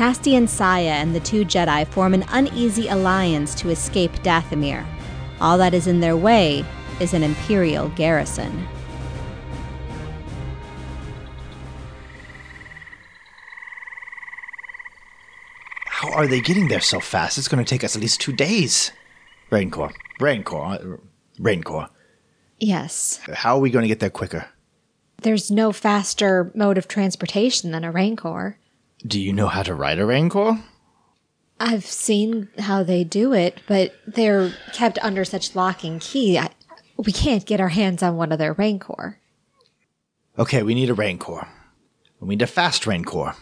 Castian Saya and the two Jedi form an uneasy alliance to escape Dathomir. All that is in their way is an Imperial garrison. How are they getting there so fast? It's going to take us at least two days. Rancor. Rancor. uh, Rancor. Yes. How are we going to get there quicker? There's no faster mode of transportation than a Rancor. Do you know how to ride a Rancor? I've seen how they do it, but they're kept under such lock and key. I, we can't get our hands on one of their Rancor. Okay, we need a Rancor. We need a fast Rancor.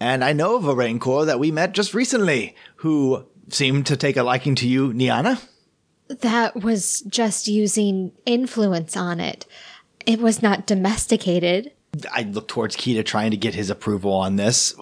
And I know of a Rancor that we met just recently who seemed to take a liking to you, Niana. That was just using influence on it. It was not domesticated. I look towards Kita trying to get his approval on this.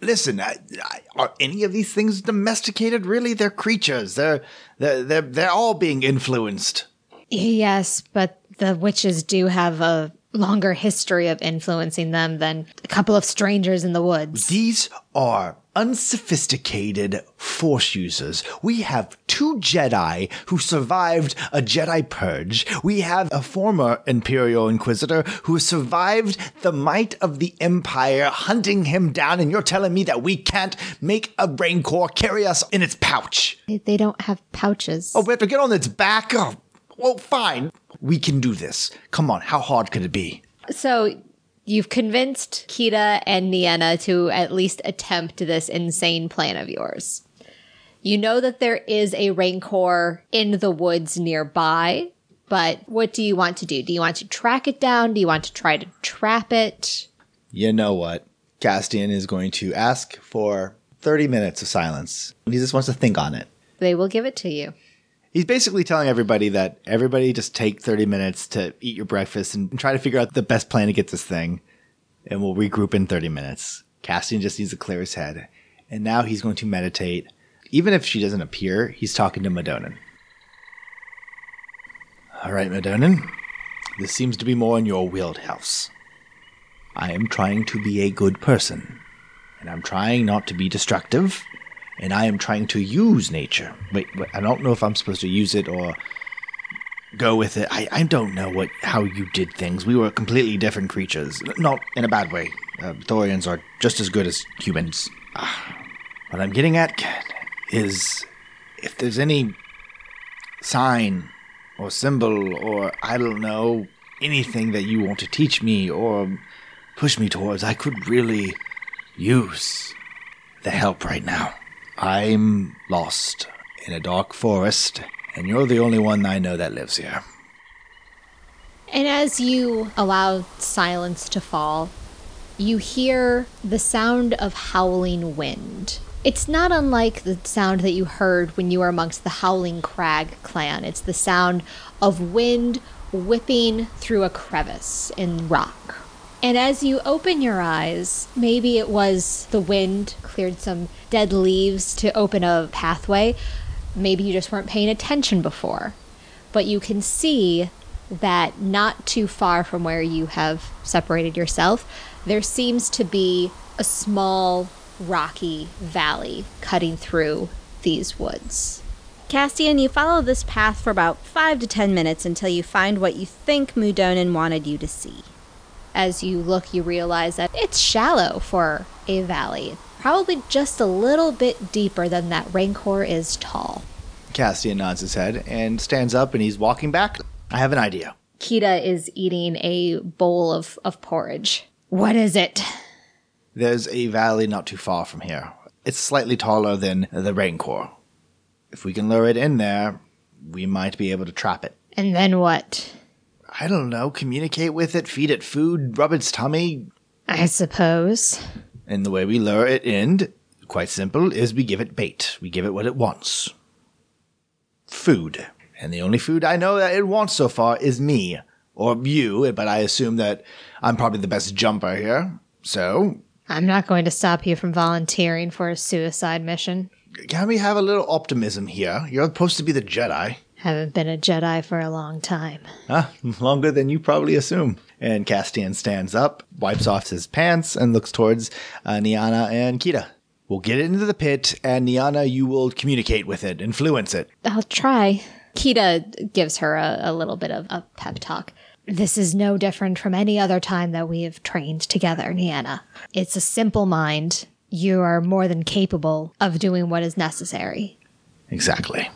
Listen, I, I, are any of these things domesticated? Really, they're creatures. They're they're they're, they're all being influenced. Yes, but the witches do have a longer history of influencing them than a couple of strangers in the woods. These are unsophisticated force users. We have two Jedi who survived a Jedi purge. We have a former Imperial Inquisitor who survived the might of the Empire hunting him down, and you're telling me that we can't make a Rancor carry us in its pouch? They- don't have pouches. Oh, we have to get on its back? Oh, well, fine. We can do this. Come on, how hard could it be? So you've convinced Kita and Niena to at least attempt this insane plan of yours. You know that there is a Rancor in the woods nearby, but what do you want to do? Do you want to track it down? Do you want to try to trap it? You know what? Castian is going to ask for 30 minutes of silence. He just wants to think on it. They will give it to you. He's basically telling everybody that everybody just take 30 minutes to eat your breakfast and try to figure out the best plan to get this thing. And we'll regroup in 30 minutes. Castian just needs to clear his head. And now he's going to meditate. Even if she doesn't appear, he's talking to Madonin. All right, Madonin. This seems to be more in your wheelhouse. I am trying to be a good person. And I'm trying not to be destructive and I am trying to use nature. Wait, I don't know if I'm supposed to use it or go with it. I, I don't know what how you did things. We were completely different creatures. Not in a bad way. Uh, Thorians are just as good as humans. Ah, what I'm getting at is if there's any sign or symbol or I don't know anything that you want to teach me or push me towards, I could really use the help right now. I'm lost in a dark forest, and you're the only one I know that lives here. And as you allow silence to fall, you hear the sound of howling wind. It's not unlike the sound that you heard when you were amongst the Howling Crag clan. It's the sound of wind whipping through a crevice in rock. And as you open your eyes, maybe it was the wind cleared some dead leaves to open a pathway. Maybe you just weren't paying attention before. But you can see that not too far from where you have separated yourself, there seems to be a small rocky valley cutting through these woods. Castian, you follow this path for about five to ten minutes until you find what you think Madonin wanted you to see. As you look, you realize that it's shallow for a valley, probably just a little bit deeper than that Rancor is tall. Castian nods his head and stands up and he's walking back. I have an idea. Kita is eating a bowl of, of porridge. What is it? There's a valley not too far from here. It's slightly taller than the Rancor. If we can lure it in there, we might be able to trap it. And then what? I don't know, communicate with it, feed it food, rub its tummy. I suppose. And the way we lure it in, quite simple, is we give it bait. We give it what it wants. Food. And the only food I know that it wants so far is me. Or you, but I assume that I'm probably the best jumper here. So, I'm not going to stop you from volunteering for a suicide mission. can we have a little optimism here? You're supposed to be the Jedi. Haven't been a Jedi for a long time. Ah, Longer than you probably assume. And Castian stands up, wipes off his pants, and looks towards uh, Niana and Kita. We'll get it into the pit, and Niana, you will communicate with it, influence it. I'll try. Kita gives her a, a little bit of a pep talk. This is no different from any other time that we have trained together, Niana. It's a simple mind. You are more than capable of doing what is necessary. Exactly.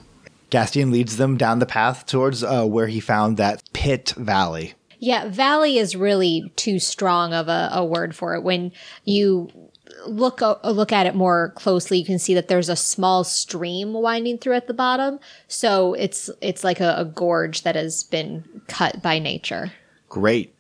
Castian leads them down the path towards uh, where he found that pit valley. Yeah, valley is really too strong of a, a word for it. When you look uh, look at it more closely, you can see that there's a small stream winding through at the bottom. So it's it's like a, a gorge that has been cut by nature. Great.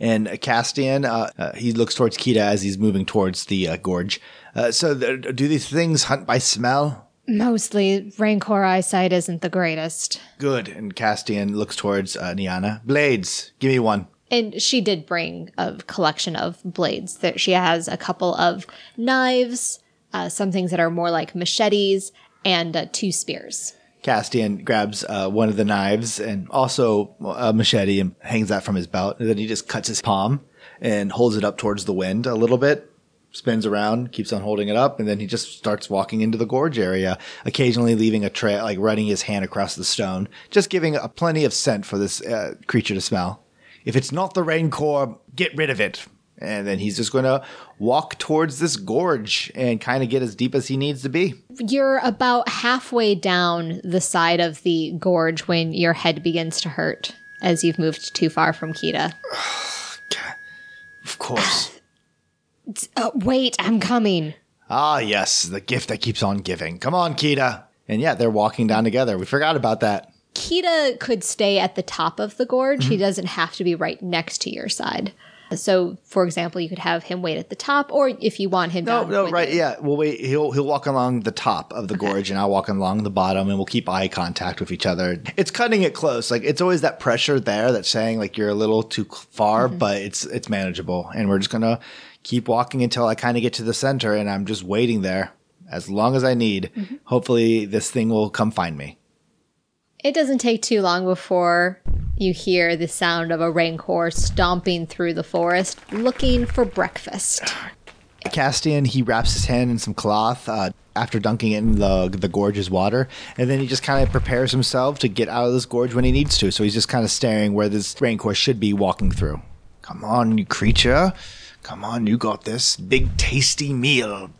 And Castian, uh, uh, he looks towards Kita as he's moving towards the uh, gorge. Uh, so, th- do these things hunt by smell? Mostly, Rancor eyesight isn't the greatest. Good. And Castian looks towards uh, Niana. Blades, give me one. And she did bring a collection of blades. That she has a couple of knives, uh, some things that are more like machetes, and uh, two spears. Castian grabs uh, one of the knives and also a machete and hangs that from his belt. And then he just cuts his palm and holds it up towards the wind a little bit, spins around, keeps on holding it up, and then he just starts walking into the gorge area, occasionally leaving a trail, like running his hand across the stone, just giving a plenty of scent for this uh, creature to smell. If it's not the Rancor, get rid of it. And then he's just going to walk towards this gorge and kind of get as deep as he needs to be. You're about halfway down the side of the gorge when your head begins to hurt as you've moved too far from Kita. Of course. Uh, wait, I'm coming. ah, yes, the gift that keeps on giving. Come on, Kita. And yeah, they're walking down together. We forgot about that. Kita could stay at the top of the gorge. He doesn't have to be right next to your side. So, for example, you could have him wait at the top, or if you want him No, down no, right. you. Yeah. We'll wait. He'll he'll walk along the top of the gorge, and I'll walk along the bottom, and we'll keep eye contact with each other. It's cutting it close. Like it's always that pressure there that's saying like you're a little too far, but it's it's manageable, and we're just gonna keep walking until I kind of get to the center, and I'm just waiting there as long as I need. Hopefully, this thing will come find me. It doesn't take too long before you hear the sound of a rancor stomping through the forest looking for breakfast. Castian, he wraps his hand in some cloth uh, after dunking it in the the gorge's water, and then he just kind of prepares himself to get out of this gorge when he needs to. So he's just kind of staring where this rancor should be walking through. Come on, you creature! Come on, you got this big tasty meal.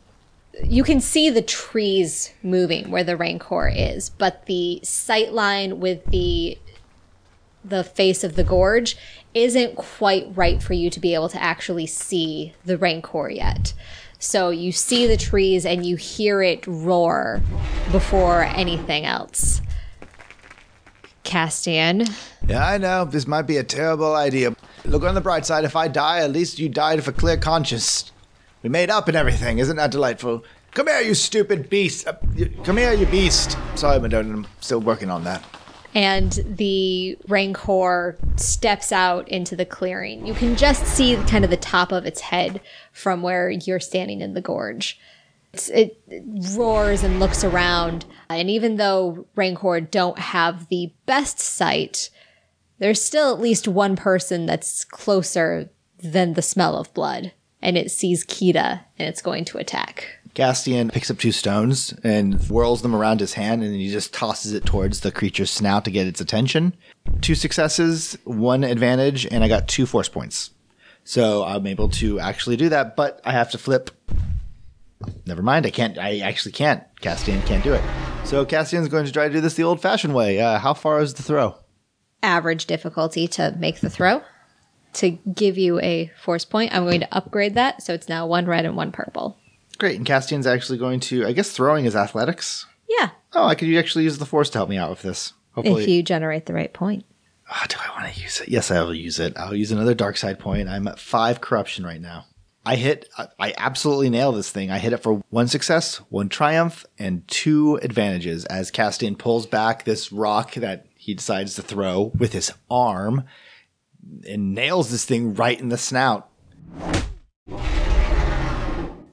You can see the trees moving where the rancor is, but the sight line with the the face of the gorge isn't quite right for you to be able to actually see the rancor yet. So you see the trees and you hear it roar before anything else. Castian, Yeah, I know this might be a terrible idea. Look on the bright side. If I die, at least you died of a clear conscience. We made up and everything. Isn't that delightful? Come here, you stupid beast. Uh, you- come here, you beast. Sorry, Madonna. I'm still working on that. and the rancor steps out into the clearing. You can just see kind of the top of its head from where you're standing in the gorge. It roars and looks around, and even though rancor don't have the best sight, there's still at least one person that's closer than the smell of blood, and it sees Kita and it's going to attack. Castian picks up two stones and whirls them around his hand, and he just tosses it towards the creature's snout to get its attention. Two successes, one advantage, and I got two force points. So I'm able to actually do that, but I have to flip. Never mind, I can't. I actually can't. Castian can't do it. So Castian's going to try to do this the old-fashioned way. Uh, how far is the throw? average difficulty to make the throw. To give you a force point, I'm going to upgrade that so it's now one red and one purple. Great, and Castian's actually going to. I guess throwing is athletics. Yeah, Oh, I could actually use the force to help me out with this. Hopefully, if you generate the right point. Ah, do I want to use it? Yes, I will use it. I'll use another dark side point. I'm at five corruption right now. I hit, I- absolutely nail this thing. I hit it for one success, one triumph, and two advantages as Castian pulls back this rock that he decides to throw with his arm and nails this thing right in the snout.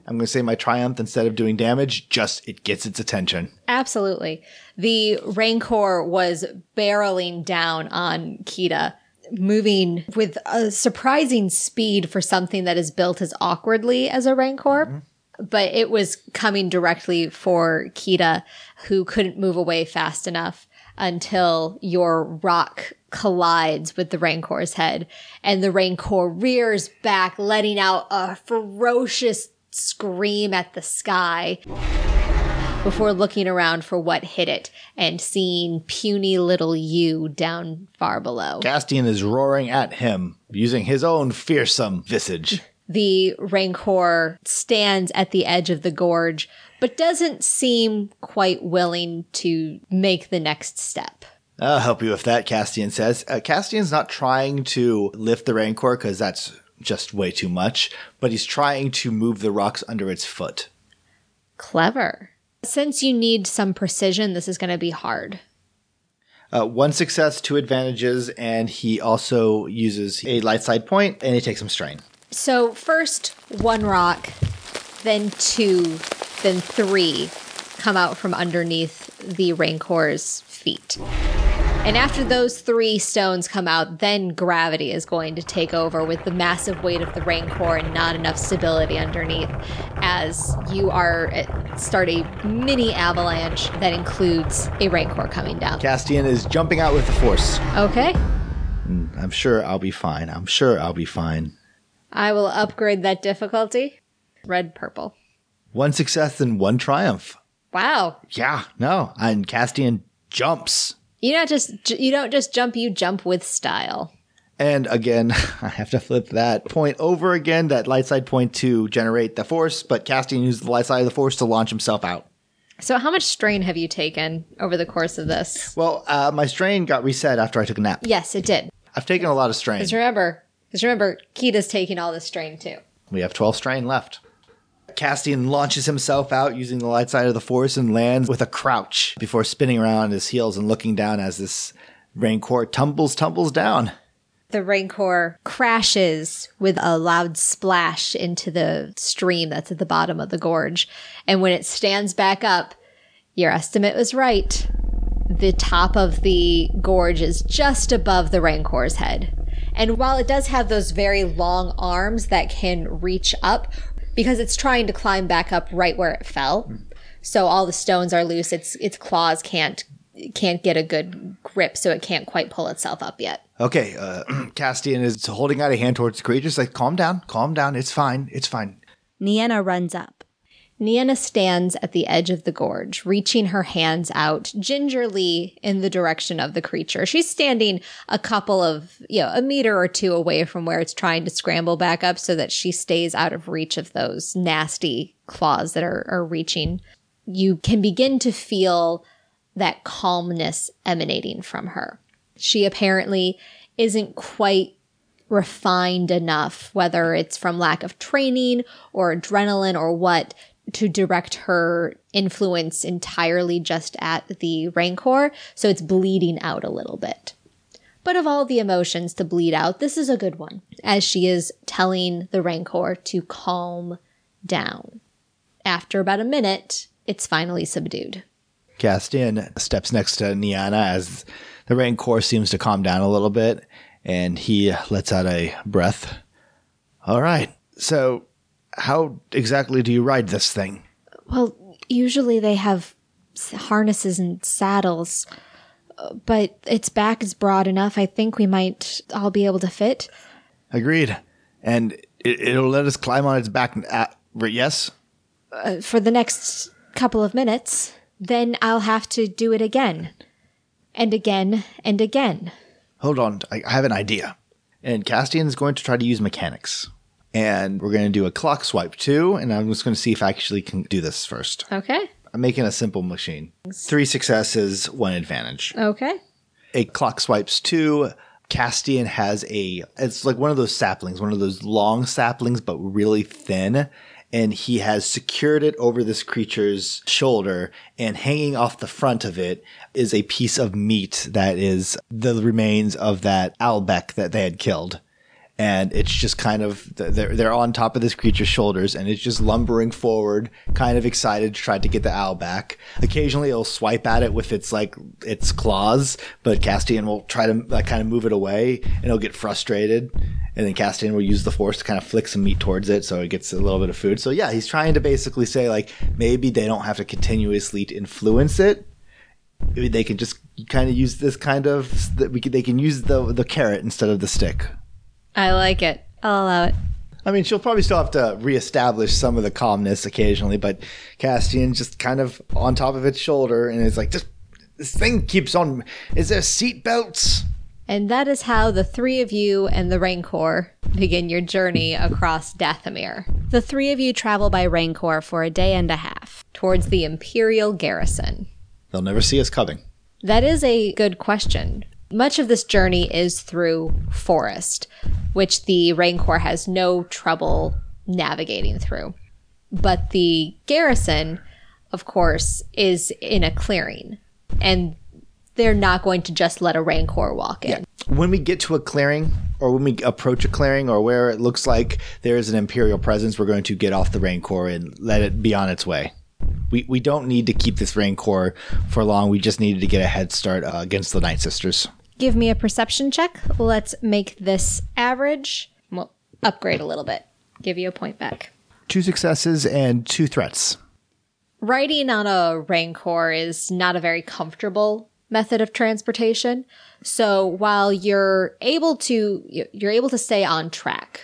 I'm going to say my triumph instead of doing damage, just it gets its attention. Absolutely. The Rancor was barreling down on Kita, moving with a surprising speed for something that is built as awkwardly as a Rancor. Mm-hmm. but it was coming directly for Kita, who couldn't move away fast enough until your rock collides with the Rancor's head, and the Rancor rears back, letting out a ferocious scream at the sky before looking around for what hit it and seeing puny little you down far below. Castian is roaring at him, using his own fearsome visage. The Rancor stands at the edge of the gorge, but doesn't seem quite willing to make the next step. I'll help you with that, Castian says. Uh, Castian's not trying to lift the Rancor because that's just way too much, but he's trying to move the rocks under its foot. Clever. Since you need some precision, this is going to be hard. Uh, one success, two advantages, and he also uses a light side point and he takes some strain. So, first one rock, then two, then three come out from underneath the Rancor's feet. And after those three stones come out, then gravity is going to take over with the massive weight of the Rancor and not enough stability underneath as you are uh, start a mini avalanche that includes a Rancor coming down. Castian is jumping out with the force. Okay. Mm, I'm sure I'll be fine. I'm sure I'll be fine. I will upgrade that difficulty. Red purple. One success and one triumph. Wow. Yeah, no. And Castian jumps. You don't just you don't just jump, you jump with style. And again, I have to flip that point over again, that light side point to generate the force, but Castian uses the light side of the force to launch himself out. So, how much strain have you taken over the course of this? Well, uh, my strain got reset after I took a nap. Yes, it did. I've taken a lot of strain. Because remember, because remember, Kita's taking all the strain too. We have 12 strain left. Castian launches himself out using the light side of the force and lands with a crouch before spinning around on his heels and looking down as this Rancor tumbles, tumbles down. The Rancor crashes with a loud splash into the stream that's at the bottom of the gorge. And when it stands back up, your estimate was right. The top of the gorge is just above the Rancor's head. And while it does have those very long arms that can reach up, because it's trying to climb back up right where it fell. So all the stones are loose. Its its claws can't can't get a good grip, so it can't quite pull itself up yet. Okay, uh, Castian is holding out a hand towards the creature. It's like, calm down, calm down. It's fine. It's fine. Nienna runs up. Nienna stands at the edge of the gorge, reaching her hands out gingerly in the direction of the creature. She's standing a couple of, you know, a meter or two away from where it's trying to scramble back up so that she stays out of reach of those nasty claws that are, are reaching. You can begin to feel that calmness emanating from her. She apparently isn't quite refined enough, whether it's from lack of training or adrenaline or what, to direct her influence entirely just at the Rancor, so it's bleeding out a little bit. But of all the emotions to bleed out, this is a good one, as she is telling the Rancor to calm down. After about a minute, it's finally subdued. Castian steps next to Niana as the Rancor seems to calm down a little bit, and he lets out a breath. All right, so how exactly do you ride this thing? Well, usually they have harnesses and saddles, but its back is broad enough. I think we might all be able to fit. Agreed. And it, will let us climb on its back. At, yes? Uh, for the next couple of minutes. Then I'll have to do it again. And again and again. Hold on. I have an idea. And Castian is going to try to use mechanics and we're going to do a clock swipe too. And I'm just going to see if I actually can do this first. Okay. I'm making a simple machine. Three successes, one advantage. Okay. A clock swipes two. Castian has a, it's like one of those saplings, one of those long saplings, but really thin. And he has secured it over this creature's shoulder and hanging off the front of it is a piece of meat that is the remains of that Albec that they had killed and it's just kind of they're they're on top of this creature's shoulders and it's just lumbering forward kind of excited to try to get the owl back occasionally it'll swipe at it with its like its claws but castian will try to like kind of move it away and it'll get frustrated And then Castian will use the force to kind of flick some meat towards it so it gets a little bit of food. So yeah, he's trying to basically say like maybe they don't have to continuously influence it. They can just kind of use this kind of they can use the the carrot instead of the stick. I like it. I'll allow it. I mean, she'll probably still have to reestablish some of the calmness occasionally, but Castian just kind of on top of its shoulder and it's like, just this thing keeps on. Is there seatbelts? And that is how the three of you and the Rancor begin your journey across Dathomir The three of you travel by Rancor for a day and a half. towards the Imperial garrison. They'll never see us coming. That is a good question. Much of this journey is through forest, which the Rancor has no trouble navigating through. But the garrison, of course, is in a clearing, and they're not going to just let a Rancor walk in. When we get to a clearing, or when we approach a clearing, or where it looks like there is an Imperial presence, we're going to get off the Rancor and let it be on its way. We, we don't need to keep this Rancor for long. We just needed to get a head start uh, against the Night Sisters. Give me a perception check. Let's make this average. We'll upgrade a little bit. Give you a point back. Two successes and two threats. Riding on a Rancor is not a very comfortable method of transportation. So while you're able to you're able to stay on track,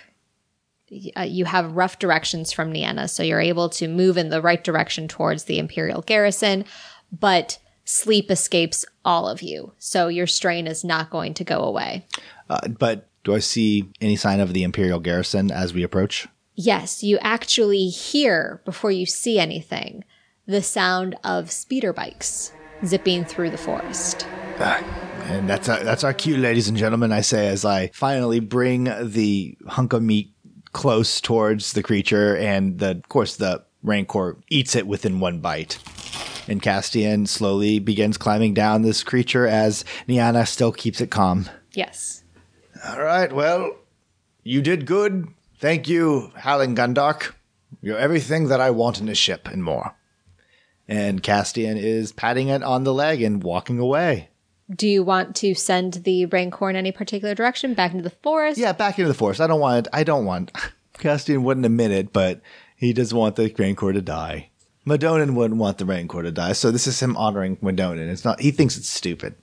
uh, you have rough directions from Nienna, so you're able to move in the right direction towards the Imperial garrison, but sleep escapes all of you. So your strain is not going to go away. Uh, but do I see any sign of the Imperial garrison as we approach? Yes, you actually hear before you see anything the sound of speeder bikes zipping through the forest. And that's our, that's our cue, ladies and gentlemen. I say as I finally bring the hunk of meat close towards the creature, and the, of course the Rancor eats it within one bite. And Castian slowly begins climbing down this creature as Niana still keeps it calm. Yes. All right, well, you did good. Thank you, Halling Gundark. You're everything that I want in a ship and more. And Castian is patting it on the leg and walking away. Do you want to send the Rancor in any particular direction back into the forest? Yeah, back into the forest. I don't want. I don't want. Castian wouldn't admit it, but he doesn't want the Rancor to die. Madonin wouldn't want the Rancor to die, so this is him honoring Madonin. It's not. He thinks it's stupid.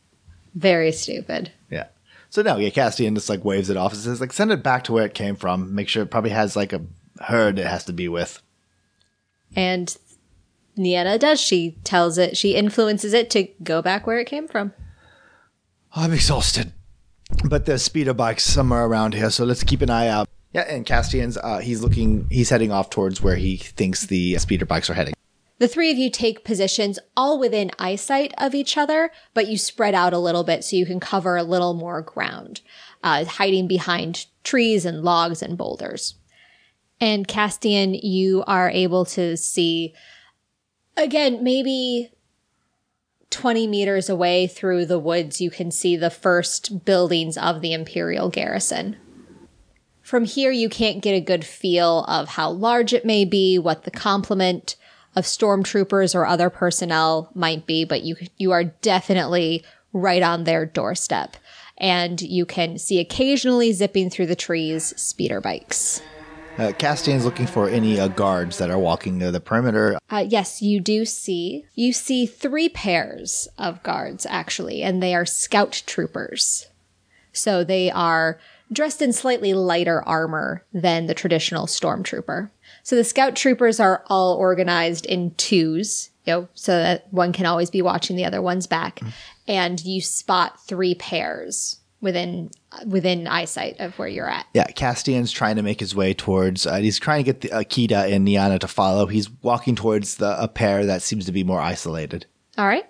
Very stupid. Yeah. So no, yeah, Castian just like waves it off and says like send it back to where it came from. Make sure it probably has like a herd it has to be with. And Nienna does. She tells it, she influences it to go back where it came from. I'm exhausted. But there's speeder bikes somewhere around here, so let's keep an eye out. Yeah, and Castian's uh, he's looking he's heading off towards where he thinks the speeder bikes are heading. The three of you take positions all within eyesight of each other, but you spread out a little bit so you can cover a little more ground, uh, hiding behind trees and logs and boulders. And Castian, you are able to see, again, maybe 20 meters away through the woods, you can see the first buildings of the Imperial garrison. From here, you can't get a good feel of how large it may be, what the complement of stormtroopers or other personnel might be, but you you are definitely right on their doorstep. And you can see occasionally zipping through the trees speeder bikes. Uh, Castian's looking for any uh, guards that are walking uh, the perimeter. Uh, yes, you do see. You see three pairs of guards, actually, and they are scout troopers. So they are dressed in slightly lighter armor than the traditional stormtrooper. So the scout troopers are all organized in twos, you know, so that one can always be watching the other one's back. And you spot three pairs within within eyesight of where you're at. Yeah, Castian's trying to make his way towards. Uh, he's trying to get the Akita and Niana to follow. He's walking towards the a pair that seems to be more isolated. All right.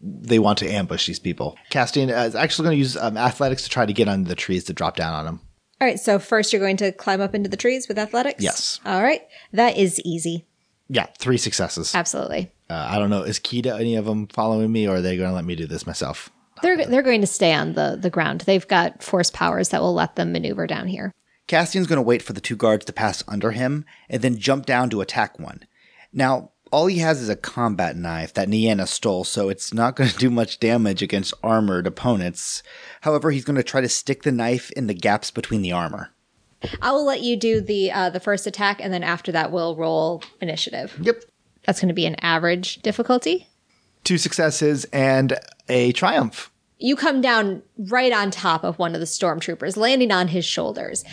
They want to ambush these people. Castian is actually going to use um, athletics to try to get under the trees to drop down on them. All right. So first you're going to climb up into the trees with athletics? Yes. All right. That is easy. Yeah, three successes. Absolutely. Uh, I don't know. Is Kita any of them following me, or are they going to let me do this myself? They're they're going to stay on the the ground. They've got force powers that will let them maneuver down here. Castian's going to wait for the two guards to pass under him and then jump down to attack one. Now, all he has is a combat knife that Nienna stole, so it's not going to do much damage against armored opponents. However, he's going to try to stick the knife in the gaps between the armor. I will let you do the uh, the first attack, and then after that, we'll roll initiative. Yep. That's going to be an average difficulty. Two successes and a triumph. You come down right on top of one of the stormtroopers, landing on his shoulders.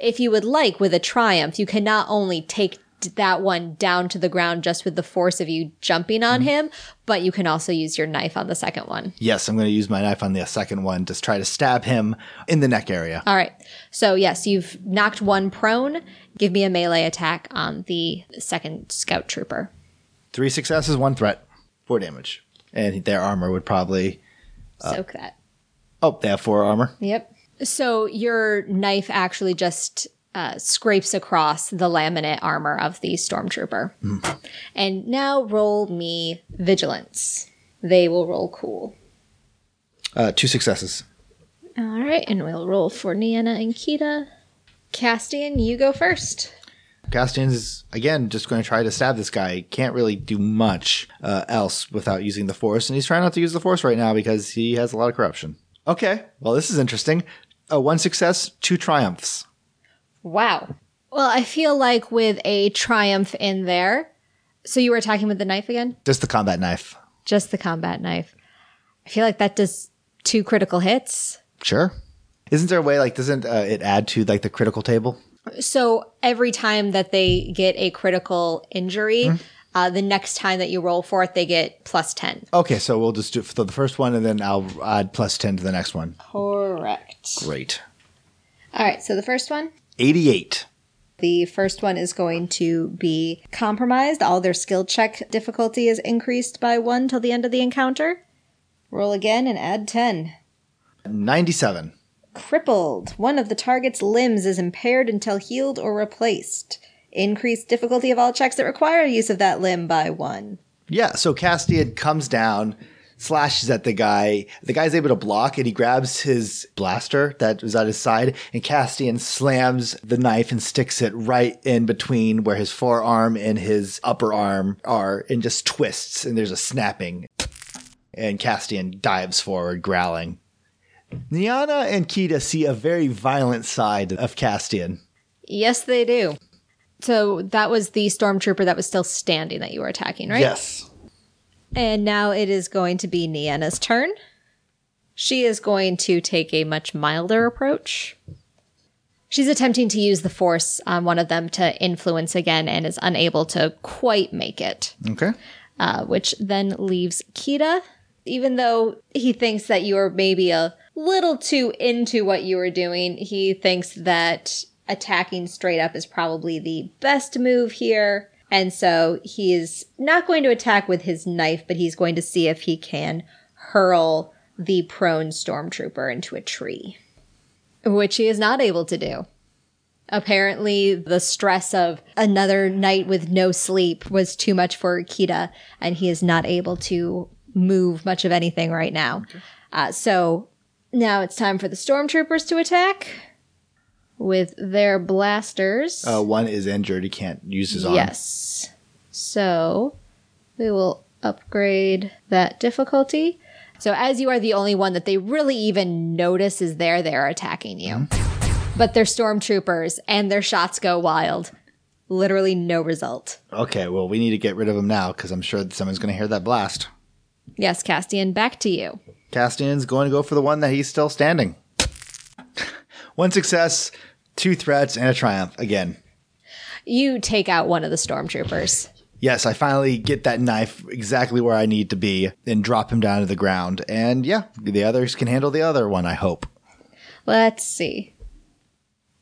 If you would like, with a triumph, you can not only take that one down to the ground just with the force of you jumping on mm-hmm. him, but you can also use your knife on the second one. Yes, I'm going to use my knife on the second one to try to stab him in the neck area. All right. So, yes, you've knocked one prone. Give me a melee attack on the second scout trooper. Three successes, one threat, four damage. And their armor would probably. Uh, Soak that. Oh, they have four armor. Yep. So your knife actually just uh, scrapes across the laminate armor of the stormtrooper. And now roll me vigilance. They will roll cool. Uh, two successes. All right, and we'll roll for Niana and Kita. Castian, you go first. Castian is again just going to try to stab this guy. Can't really do much uh, else without using the force, and he's trying not to use the force right now because he has a lot of corruption. Okay, well this is interesting. Uh, one success, two triumphs. Wow. Well, I feel like with a triumph in there. So you were attacking with the knife again? Just the combat knife. Just the combat knife. I feel like that does two critical hits. Sure. Isn't there a way like doesn't uh, it add to like the critical table? So every time that they get a critical injury, uh, the next time that you roll for it, they get plus 10. Okay, so we'll just do for the first one, and then I'll add plus ten to the next one. Correct. Great. All right, so the first one. Eighty-eight. The first one is going to be compromised. All their skill check difficulty is increased by one till the end of the encounter. Roll again and add 10. Ninety-seven. Crippled. One of the target's limbs is impaired until healed or replaced. Increased difficulty of all checks that require use of that limb by one. Yeah, so Castian comes down, slashes at the guy. The guy's able to block, and he grabs his blaster that was at his side, and Castian slams the knife and sticks it right in between where his forearm and his upper arm are, and just twists, and there's a snapping. And Castian dives forward, growling. Niana and Kita see a very violent side of Castian. Yes, they do. So that was the stormtrooper that was still standing that you were attacking, right? Yes. And now it is going to be Niana's turn. She is going to take a much milder approach. She's attempting to use the force on one of them to influence again and is unable to quite make it, Okay. uh, which then leaves Kita. Even though he thinks that you are maybe a little too into what you were doing, he thinks that attacking straight up is probably the best move here. And so he is not going to attack with his knife, but he's going to see if he can hurl the prone stormtrooper into a tree, which he is not able to do. Apparently, the stress of another night with no sleep was too much for Kita, and he is not able to move much of anything right now. Uh, so now it's time for the stormtroopers to attack with their blasters. Uh, one is injured. He can't use his arm. Yes. So we will upgrade that difficulty. So as you are the only one that they really even notice is there, they're attacking you. But they're stormtroopers and their shots go wild. Literally no result. Okay, well, we need to get rid of him now because I'm sure someone's going to hear that blast. Yes, Castian, back to you. Castian's going to go for the one that he's still standing. One success, two threats, and a triumph again. You take out one of the stormtroopers. Yes, I finally get that knife exactly where I need to be and drop him down to the ground. And yeah, the others can handle the other one, I hope. Let's see.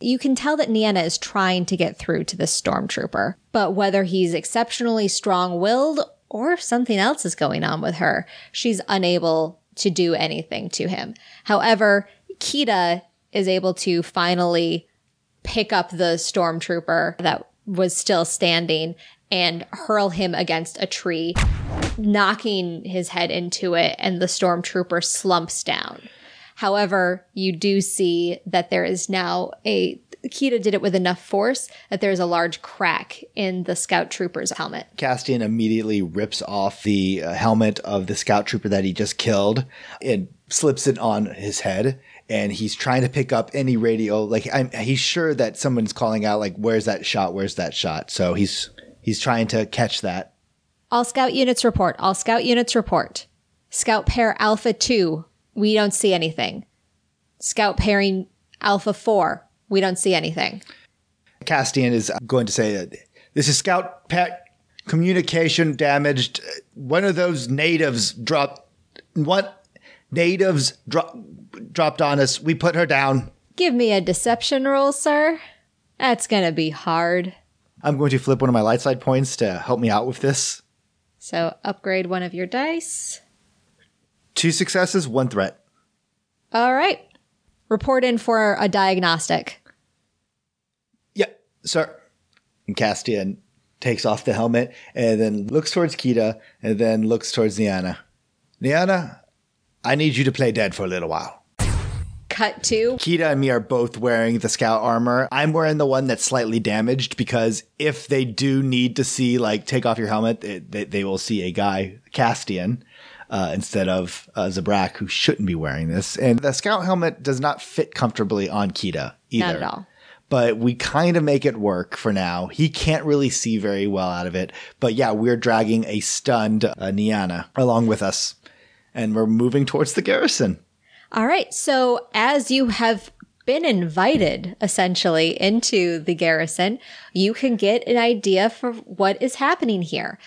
You can tell that Niana is trying to get through to the stormtrooper, but whether he's exceptionally strong willed or if something else is going on with her, she's unable to do anything to him. However, Kita is able to finally pick up the stormtrooper that was still standing and hurl him against a tree, knocking his head into it, and the stormtrooper slumps down. However, you do see that there is now a Kita did it with enough force that there's a large crack in the scout trooper's helmet. Castian immediately rips off the uh, helmet of the scout trooper that he just killed and slips it on his head. And he's trying to pick up any radio. Like I'm, he's sure that someone's calling out, like, "Where's that shot? Where's that shot?" So he's he's trying to catch that. All scout units report. All scout units report. Scout pair Alpha 2, we don't see anything. Scout pairing Alpha 4, we don't see anything. Castian is going to say that this is Scout Pet communication damaged. One of those natives dropped. What natives dro- dropped on us? We put her down. Give me a deception roll, sir. That's gonna be hard. I'm going to flip one of my light side points to help me out with this. So upgrade one of your dice. Two successes, one threat. All right. Report in for a diagnostic. Yeah, sir. And Castian takes off the helmet and then looks towards Kita and then looks towards Niana. Niana, I need you to play dead for a little while. Cut to Kita and me are both wearing the scout armor. I'm wearing the one that's slightly damaged because if they do need to see, like, take off your helmet, they, they, they will see a guy, Castian, uh, instead of uh, Zabrak, who shouldn't be wearing this. And the scout helmet does not fit comfortably on Kita either. Not at all. But we kind of make it work for now. He can't really see very well out of it. But yeah, we're dragging a stunned uh, Niana along with us. And we're moving towards the garrison. All right. So, as you have been invited essentially into the garrison, you can get an idea for what is happening here.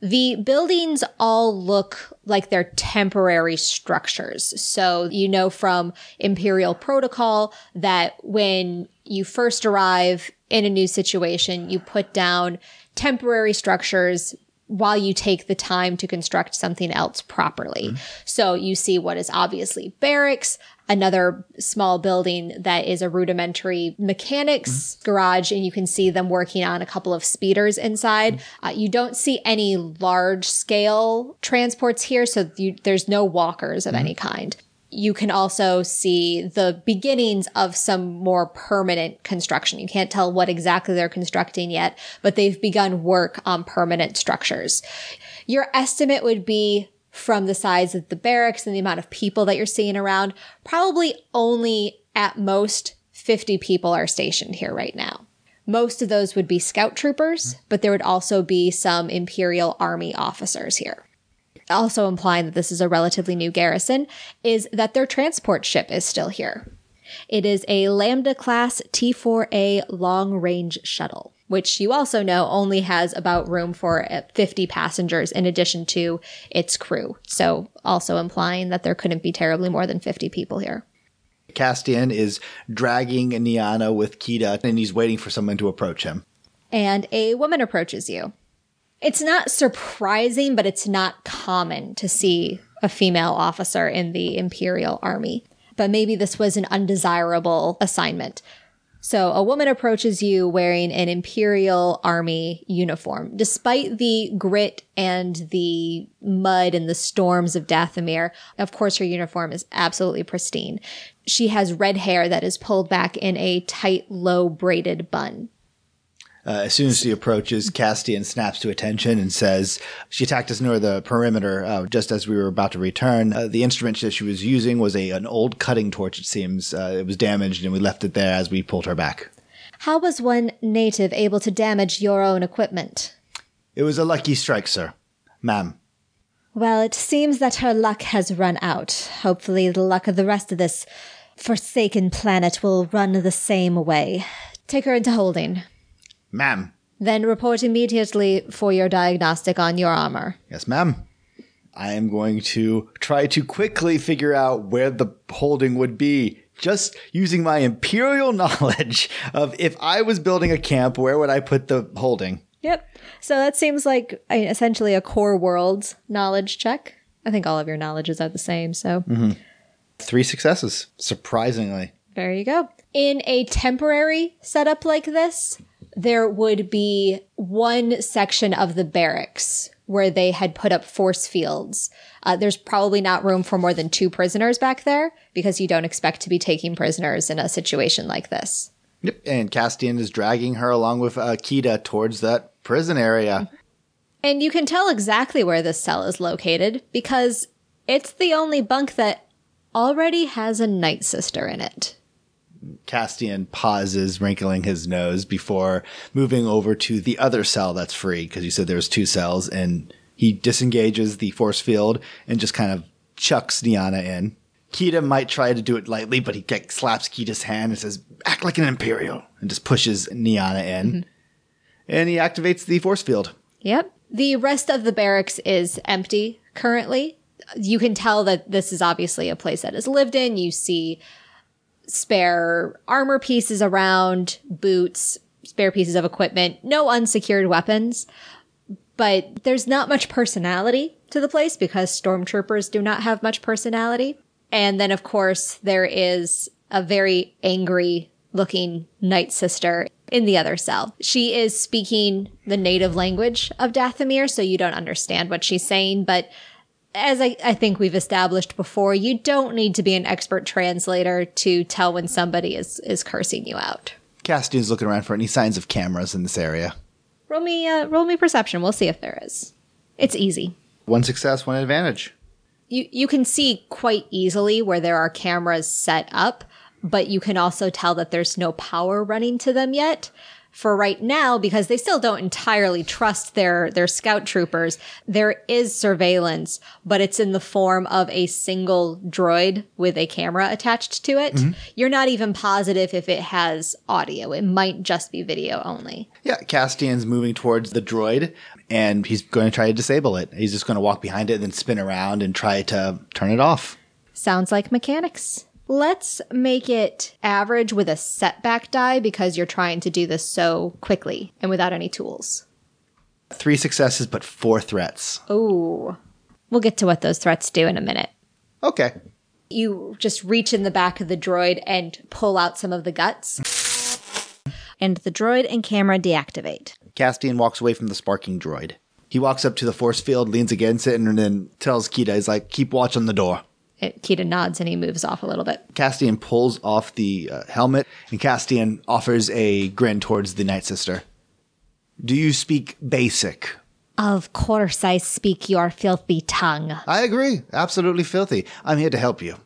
The buildings all look like they're temporary structures. So, you know from Imperial protocol that when you first arrive in a new situation, you put down temporary structures while you take the time to construct something else properly. Mm-hmm. So you see what is obviously barracks, another small building that is a rudimentary mechanics mm-hmm. garage, and you can see them working on a couple of speeders inside. Mm-hmm. Uh, you don't see any large scale transports here, so you, there's no walkers of any kind you can also see the beginnings of some more permanent construction. You can't tell what exactly they're constructing yet, but they've begun work on permanent structures. Your estimate would be from the size of the barracks and the amount of people that you're seeing around, probably only at most 50 people are stationed here right now. Most of those would be scout troopers, but there would also be some Imperial Army officers here also implying that this is a relatively new garrison, is that their transport ship is still here. It is a Lambda class T4A long range shuttle, which you also know only has about room for uh, 50 passengers in addition to its crew. So, also implying that there couldn't be terribly more than 50 people here. Castian is dragging Niana with Kita and he's waiting for someone to approach him. And a woman approaches you. It's not surprising, but it's not common to see a female officer in the Imperial Army. But maybe this was an undesirable assignment. So a woman approaches you wearing an Imperial Army uniform. Despite the grit and the mud and the storms of Dathomir, of course her uniform is absolutely pristine. She has red hair that is pulled back in a tight, low braided bun. Uh, as soon as she approaches, Castian snaps to attention and says, She attacked us near the perimeter uh, just as we were about to return. Uh, the instrument that she was using was a, an old cutting torch, it seems. Uh, it was damaged, and we left it there as we pulled her back. How was one native able to damage your own equipment? It was a lucky strike, sir. Ma'am. Well, it seems that her luck has run out. Hopefully, the luck of the rest of this forsaken planet will run the same way. Take her into holding. Ma'am. Then report immediately for your diagnostic on your armor. Yes, ma'am. I am going to try to quickly figure out where the holding would be. Just using my imperial knowledge of if I was building a camp, where would I put the holding? Yep. So that seems like essentially a core worlds knowledge check. I think all of your knowledges are the same, so mm-hmm. Three successes, surprisingly. there you go. In a temporary setup like this, there would be one section of the barracks where they had put up force fields. Uh, there's probably not room for more than two prisoners back there because you don't expect to be taking prisoners in a situation like this. Yep. And Castian is dragging her along with uh, Kita towards that prison area. And you can tell exactly where this cell is located because it's the only bunk that already has a night sister in it. Castian pauses, wrinkling his nose before moving over to the other cell that's free because you said there's two cells, and he disengages the force field and just kind of chucks Niana in. Kita might try to do it lightly, but he like, slaps Kita's hand and says, "Act like an Imperial," and just pushes Niana in, mm-hmm. and he activates the force field. Yep. The rest of the barracks is empty currently. You can tell that this is obviously a place that is lived in. You see spare armor pieces around, boots, spare pieces of equipment, no unsecured weapons. But there's not much personality to the place because stormtroopers do not have much personality. And then, of course, there is a very angry looking night sister in the other cell. She is speaking the native language of Dathomir, so you don't understand what she's saying, but as I, I think we've established before, you don't need to be an expert translator to tell when somebody is, is cursing you out. Castian's looking around for any signs of cameras in this area. Roll me, uh, roll me perception. We'll see if there is. It's easy. One success, one advantage. You you can see quite easily where there are cameras set up, but you can also tell that there's no power running to them yet. For right now, because they still don't entirely trust their their scout troopers, there is surveillance, but it's in the form of a single droid with a camera attached to it. Mm-hmm. You're not even positive if it has audio. It might just be video only. Yeah, Castian's moving towards the droid, and he's going to try to disable it. He's just going to walk behind it, and then spin around and try to turn it off. Sounds like mechanics. Let's make it average with a setback die because you're trying to do this so quickly and without any tools. Three successes, but four threats. Oh, we'll get to what those threats do in a minute. Okay. You just reach in the back of the droid and pull out some of the guts. And the droid and camera deactivate. Castian walks away from the sparking droid. He walks up to the force field, leans against it, and then tells Kita, he's like, keep watch on the door. It, Kita nods and he moves off a little bit. Castian pulls off the uh, helmet, and Castian offers a grin towards the Night Sister. Do you speak basic? Of course, I speak your filthy tongue. I agree. Absolutely filthy. I'm here to help you.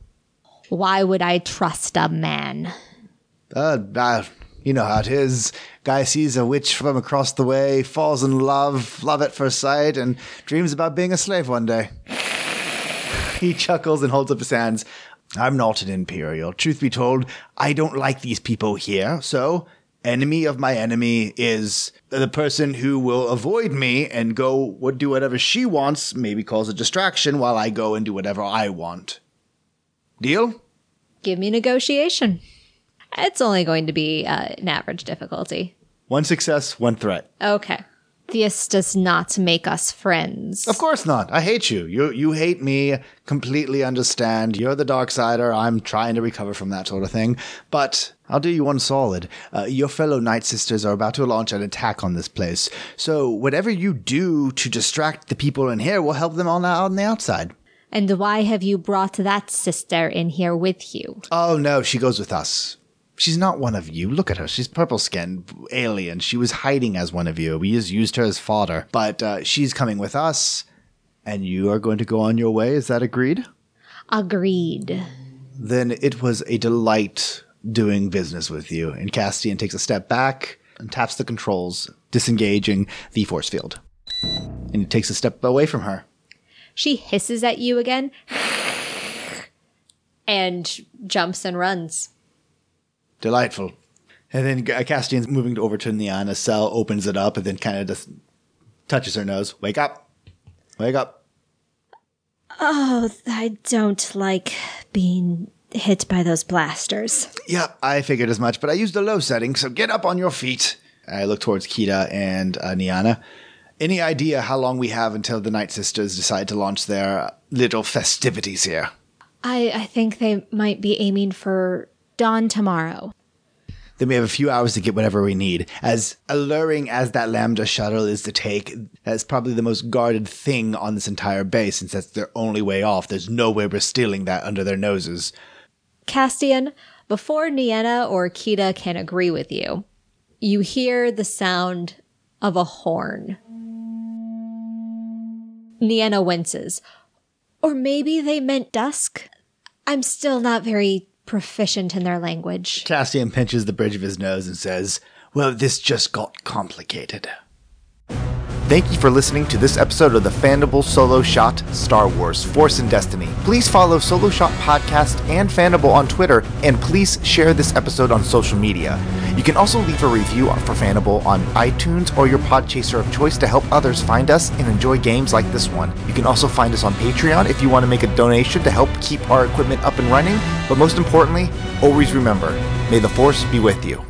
Why would I trust a man? Uh, uh, you know how it is. Guy sees a witch from across the way, falls in love, love at first sight, and dreams about being a slave one day. he chuckles and holds up his hands. I'm not an Imperial. Truth be told, I don't like these people here, so enemy of my enemy is the person who will avoid me and go would do whatever she wants, maybe cause a distraction while I go and do whatever I want. Deal? Give me negotiation. It's only going to be uh, an average difficulty. One success, one threat. Okay. This does not make us friends. Of course not. I hate you. You you hate me. Completely understand. You're the dark sider. I'm trying to recover from that sort of thing. But I'll do you one solid. Uh, your fellow Night Sisters are about to launch an attack on this place. So whatever you do to distract the people in here will help them on out on the outside. And why have you brought that sister in here with you? Oh no, she goes with us. She's not one of you. Look at her. She's purple skinned, alien. She was hiding as one of you. We just used her as fodder. But uh, she's coming with us, and you are going to go on your way. Is that agreed? Agreed. Then it was a delight doing business with you. And Castian takes a step back and taps the controls, disengaging the force field. And he takes a step away from her. She hisses at you again and jumps and runs. Delightful. And then Castian's moving over to Niana's cell, opens it up, and then kind of just touches her nose. Wake up. Wake up. Oh, I don't like being hit by those blasters. Yep, I figured as much, but I used a low setting, so get up on your feet. I look towards Kita and uh, Niana. Any idea how long we have until the Night Sisters decide to launch their little festivities here? I, I think they might be aiming for Dawn tomorrow. Then we have a few hours to get whatever we need. As alluring as that Lambda shuttle is to take, that's probably the most guarded thing on this entire base, since that's their only way off. There's no way we're stealing that under their noses. Castian. Before Niena or Kita can agree with you, you hear the sound of a horn. Niena winces. Or maybe they meant dusk? I'm still not very proficient in their language. Castian pinches the bridge of his nose and says, Well, this just got complicated. Thank you for listening to this episode of the Fandible Solo Shot Star Wars Force and Destiny. Please follow Solo Shot Podcast and Fandible on Twitter, and please share this episode on social media. You can also leave a review for Fandible on iTunes or your podchaser of choice to help others find us and enjoy games like this one. You can also find us on Patreon if you want to make a donation to help keep our equipment up and running. But most importantly, always remember, may the Force be with you.